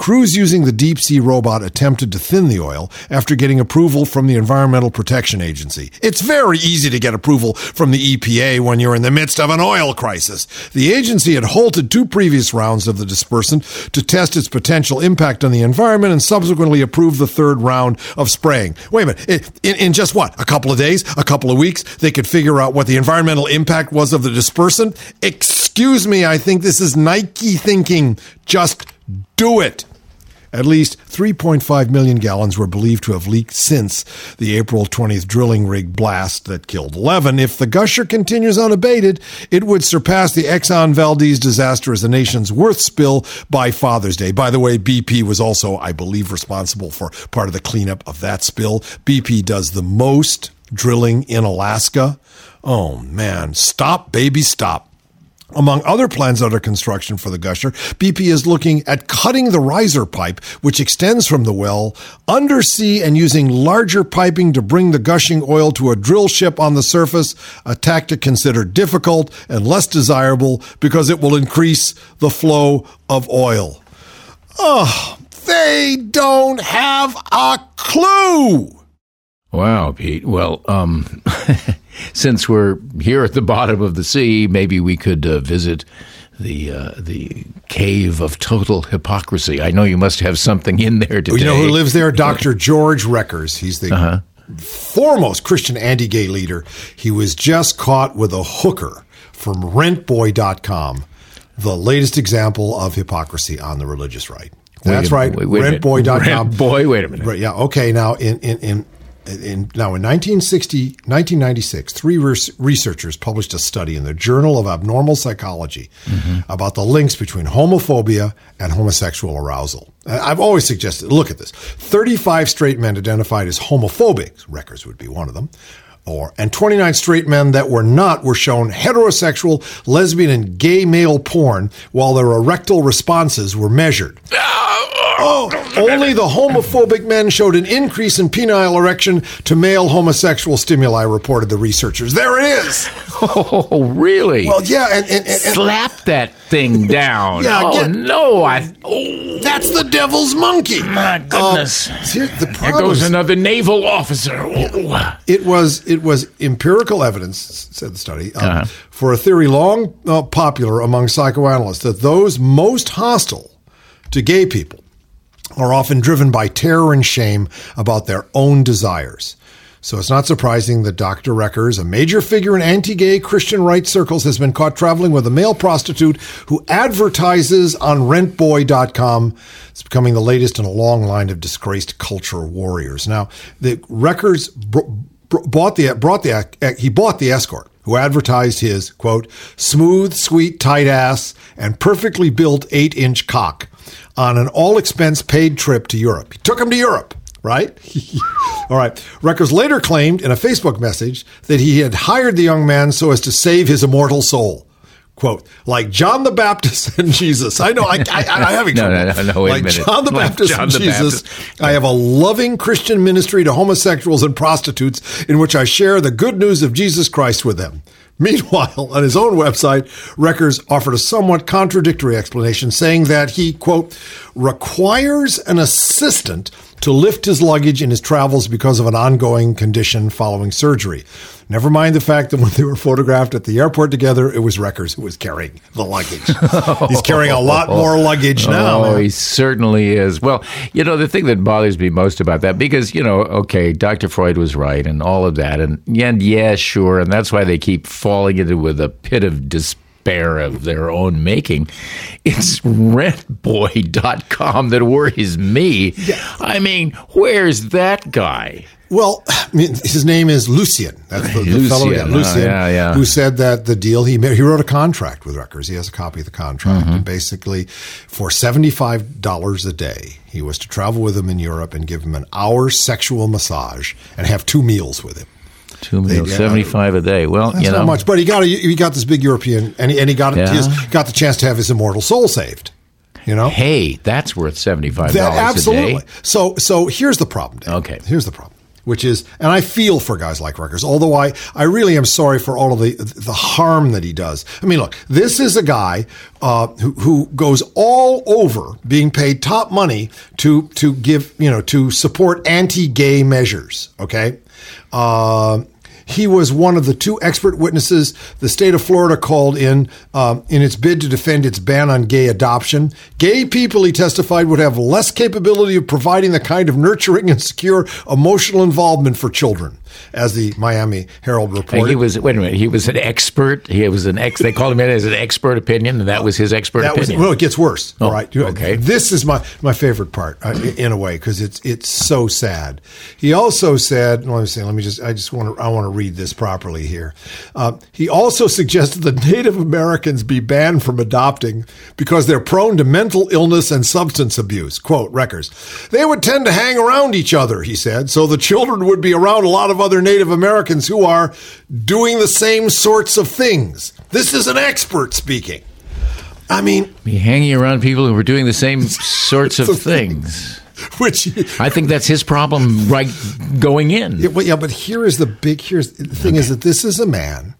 crews using the deep sea robot attempted to thin the oil after getting approval from the Environmental Protection Agency. It's very easy to get approval from the EPA when you're in the midst of an oil crisis. The agency had halted two previous rounds of the dispersant to test its potential impact on the environment and subsequently approved the third round of spraying. Wait a minute. In, in just what? A couple of days? A couple of weeks? They could figure out what the environmental impact was of the dispersant? Excuse me, I think this is Nike thinking. Just do it. At least 3.5 million gallons were believed to have leaked since the April 20th drilling rig blast that killed 11. If the gusher continues unabated, it would surpass the Exxon Valdez disaster as the nation's worst spill by Father's Day. By the way, BP was also, I believe, responsible for part of the cleanup of that spill. BP does the most drilling in Alaska. Oh man, stop, baby, stop. Among other plans under construction for the gusher, BP is looking at cutting the riser pipe, which extends from the well undersea and using larger piping to bring the gushing oil to a drill ship on the surface, a tactic considered difficult and less desirable because it will increase the flow of oil. Oh, they don't have a clue. Wow, Pete. Well, um, since we're here at the bottom of the sea, maybe we could uh, visit the uh, the cave of total hypocrisy. I know you must have something in there today. You know who lives there? Dr. George Rekers. He's the Uh-huh. foremost Christian anti-gay leader. He was just caught with a hooker from rentboy.com, the latest example of hypocrisy on the religious right. That's a- right. wait- wait rentboy.com. Rent boy, wait a minute. Yeah. Okay. Now, in in in, in now in 1960, 1996, three res- researchers published a study in the Journal of Abnormal Psychology Mm-hmm. about the links between homophobia and homosexual arousal. I've always suggested, look at this: 35 straight men identified as homophobic. Rekers would be one of them. Or, and 29 straight men that were not were shown heterosexual, lesbian, and gay male porn while their erectile responses were measured. Oh, only the homophobic men showed an increase in penile erection to male homosexual stimuli, reported the researchers. There it is. Oh, really? Well, yeah, and, and, and, and Slap that thing down. Yeah, oh get- no! I. Oh that's the devil's monkey. my um, goodness! See, the there goes another naval officer. Oh. It was it was empirical evidence, said the study, um, Uh-huh. for a theory long uh, popular among psychoanalysts that those most hostile to gay people are often driven by terror and shame about their own desires. So it's not surprising that Dr. Rekers, a major figure in anti-gay Christian rights circles, has been caught traveling with a male prostitute who advertises on rentboy.com. It's becoming the latest in a long line of disgraced culture warriors. Now, the Rekers br- br- bought the brought the eh, he bought the escort who advertised his quote smooth, sweet, tight ass and perfectly built eight inch cock on an all expense paid trip to Europe. He took him to Europe. Right? All right. Rekers later claimed in a Facebook message that he had hired the young man so as to save his immortal soul. Quote, like John the Baptist and Jesus. I know, I, I, I'm having No, no, no, no, wait a minute. John the Like Baptist John and the Jesus. Baptist. I have a loving Christian ministry to homosexuals and prostitutes in which I share the good news of Jesus Christ with them. Meanwhile, on his own website, Rekers offered a somewhat contradictory explanation, saying that he, quote, requires an assistant to lift his luggage in his travels because of an ongoing condition following surgery. Never mind the fact that when they were photographed at the airport together, it was Rekers who was carrying the luggage. He's carrying a lot more luggage now. Oh, man. he certainly is. Well, you know, the thing that bothers me most about that, because, you know, okay, Dr. Freud was right and all of that. And, and yeah, sure. And that's why they keep falling into with a pit of despair of their own making. It's rentboy.com that worries me. I mean, where's that guy? Well, I mean, his name is Lucien. That's the, the fellow, yeah, uh, Lucien, yeah, yeah. who said that the deal he made, he wrote a contract with Rekers. He has a copy of the contract. Mm-hmm. And basically, for $75 a day, he was to travel with him in Europe and give him an hour sexual massage and have two meals with him. Two meals, yeah. 75 a day. Well, That's you know. not much, but he got a, he got this big European, and he, and he got Yeah. just got the chance to have his immortal soul saved. You know, Hey, that's worth $75 that a absolutely. day. So so here's the problem. Dave. Okay. here's the problem. Which is, and I feel for guys like Rutgers, although I, I really am sorry for all of the, the harm that he does. I mean, look, this is a guy, uh, who, who goes all over being paid top money to, to give, you know, to support anti-gay measures. Okay. Uh, he was one of the two expert witnesses the state of Florida called in um, in its bid to defend its ban on gay adoption. Gay people, he testified, would have less capability of providing the kind of nurturing and secure emotional involvement for children as the Miami Herald reported. He was wait a minute. He was an expert. He was an ex. They called him in as an expert opinion, and that was his expert that opinion. Was, well, it gets worse. Oh, all right. Okay. This is my my favorite part uh, in a way because it's it's so sad. He also said, let me see. Let me just. I just want to. I want to read this properly here. Uh, he also suggested that Native Americans be banned from adopting because they're prone to mental illness and substance abuse. Quote Rekers. They would tend to hang around each other. He said, so the children would be around a lot of other Native Americans who are doing the same sorts of things. This is an expert speaking. I mean, be hanging around people who were doing the same sorts of things. Which I think that's his problem, right? Going in. Yeah, well, yeah, but here is the big. Here's the thing: okay. is that this is a man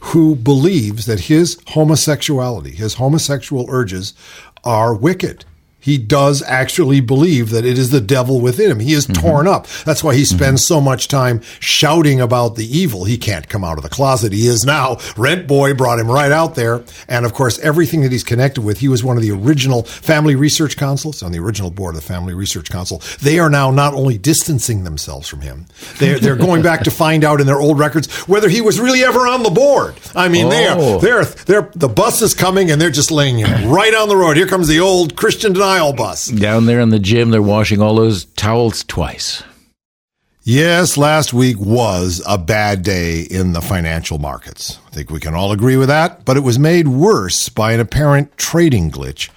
who believes that his homosexuality, his homosexual urges, are wicked he does actually believe that it is the devil within him. He is mm-hmm. torn up. That's why he spends mm-hmm. so much time shouting about the evil. He can't come out of the closet. He is now. Rent Boy brought him right out there. And of course, everything that he's connected with, he was one of the original Family Research Councils on the original board of the Family Research Council. They are now not only distancing themselves from him, they're, they're going back to find out in their old records whether he was really ever on the board. I mean, oh. they are, they're, they're, the bus is coming and they're just laying him right on the road. Here comes the old Christian denial bus. Down there in the gym, they're washing all those towels twice. Yes, last week was a bad day in the financial markets. I think we can all agree with that, but it was made worse by an apparent trading glitch,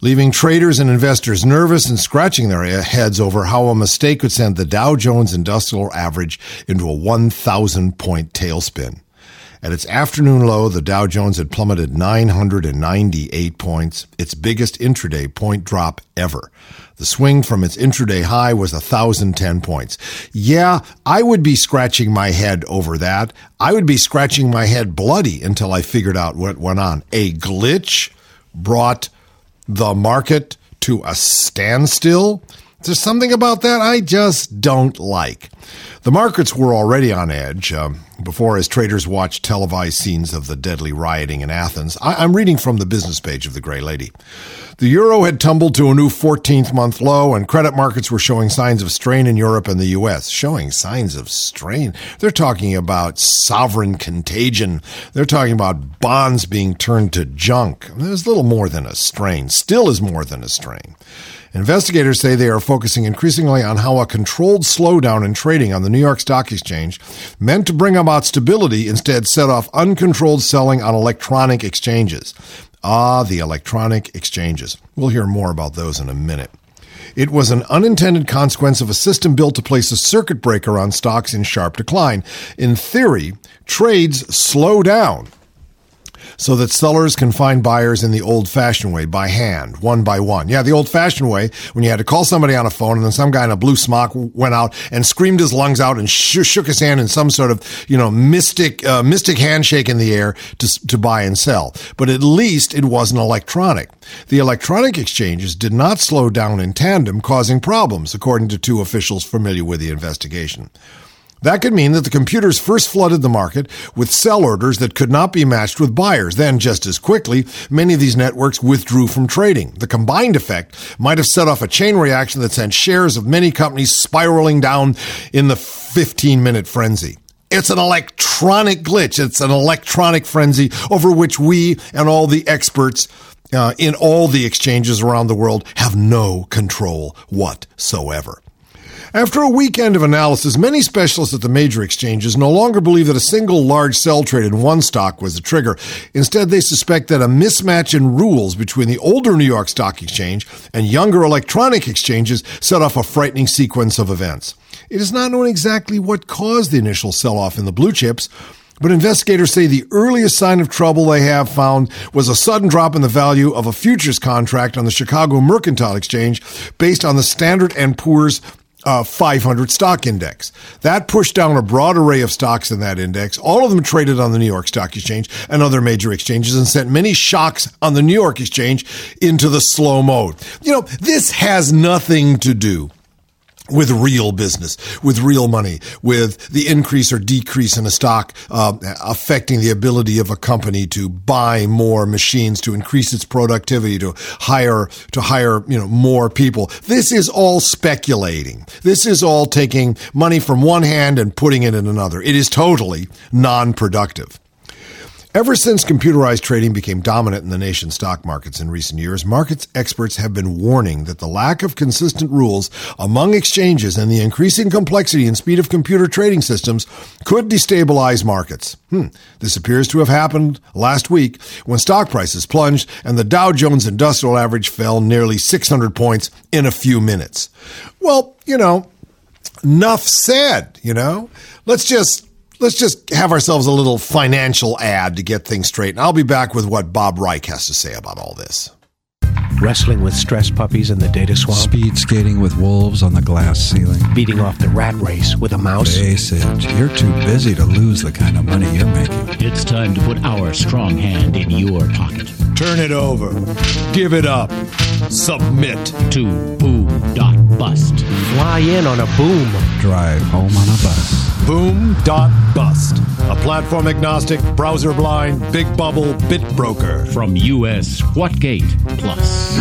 leaving traders and investors nervous and scratching their heads over how a mistake could send the Dow Jones Industrial Average into a 1,000 point tailspin. At its afternoon low, the Dow Jones had plummeted 998 points, its biggest intraday point drop ever. The swing from its intraday high was 1,010 points. Yeah, I would be scratching my head over that. I would be scratching my head bloody until I figured out what went on. A glitch brought the market to a standstill. There's something about that I just don't like. The markets were already on edge um, before, as traders watched televised scenes of the deadly rioting in Athens. I- am reading from the business page of the Gray Lady. The euro had tumbled to a new 14th month low, and credit markets were showing signs of strain in Europe and the U.S. Showing signs of strain. They're talking about sovereign contagion. They're talking about bonds being turned to junk. There's a little more than a strain. Still is more than a strain. Investigators say they are focusing increasingly on how a controlled slowdown in trading on the New York Stock Exchange, meant to bring about stability, instead set off uncontrolled selling on electronic exchanges. Ah, the electronic exchanges. We'll hear more about those in a minute. It was an unintended consequence of a system built to place a circuit breaker on stocks in sharp decline. In theory, trades slow down so that sellers can find buyers in the old fashioned way by hand, one by one. Yeah, the old fashioned way when you had to call somebody on a phone and then some guy in a blue smock went out and screamed his lungs out and sh- shook his hand in some sort of, you know, mystic, uh, mystic handshake in the air to, to buy and sell. But at least it wasn't electronic. The electronic exchanges did not slow down in tandem, causing problems, according to two officials familiar with the investigation. That could mean that the computers first flooded the market with sell orders that could not be matched with buyers. Then, just as quickly, many of these networks withdrew from trading. The combined effect might have set off a chain reaction that sent shares of many companies spiraling down in the 15 minute frenzy. It's an electronic glitch. It's an electronic frenzy over which we and all the experts uh, in all the exchanges around the world have no control whatsoever. After a weekend of analysis, many specialists at the major exchanges no longer believe that a single large sell trade in one stock was the trigger. Instead, they suspect that a mismatch in rules between the older New York Stock Exchange and younger electronic exchanges set off a frightening sequence of events. It is not known exactly what caused the initial sell off in the blue chips. But investigators say the earliest sign of trouble they have found was a sudden drop in the value of a futures contract on the Chicago Mercantile Exchange based on the Standard & Poor's uh, 500 stock index. That pushed down a broad array of stocks in that index. All of them traded on the New York Stock Exchange and other major exchanges and sent many shocks on the New York Exchange into the slow mode. You know, this has nothing to do with real business, with real money, with the increase or decrease in a stock uh, affecting the ability of a company to buy more machines, to increase its productivity, to hire to hire you know more people. This is all speculating. This is all taking money from one hand and putting it in another. It is totally non-productive. Ever since computerized trading became dominant in the nation's stock markets in recent years, markets experts have been warning that the lack of consistent rules among exchanges and the increasing complexity and speed of computer trading systems could destabilize markets. Hmm. This appears to have happened last week when stock prices plunged and the Dow Jones Industrial Average fell nearly 600 points in a few minutes. Well, you know, enough said, you know? Let's just let's just have ourselves a little financial ad to get things straight. And I'll be back with what Bob Reich has to say about all this. Wrestling with stress puppies in the data swamp. Speed skating with wolves on the glass ceiling. Beating off the rat race with a mouse. Face it, you're too busy to lose the kind of money you're making. It's time to put our strong hand in your pocket. Turn it over. Give it up. Submit. To boom.bust. Fly in on a boom. Drive home on a bus. Boom.bust. A platform agnostic, browser blind, big bubble bit broker. From US Whatgate Plus.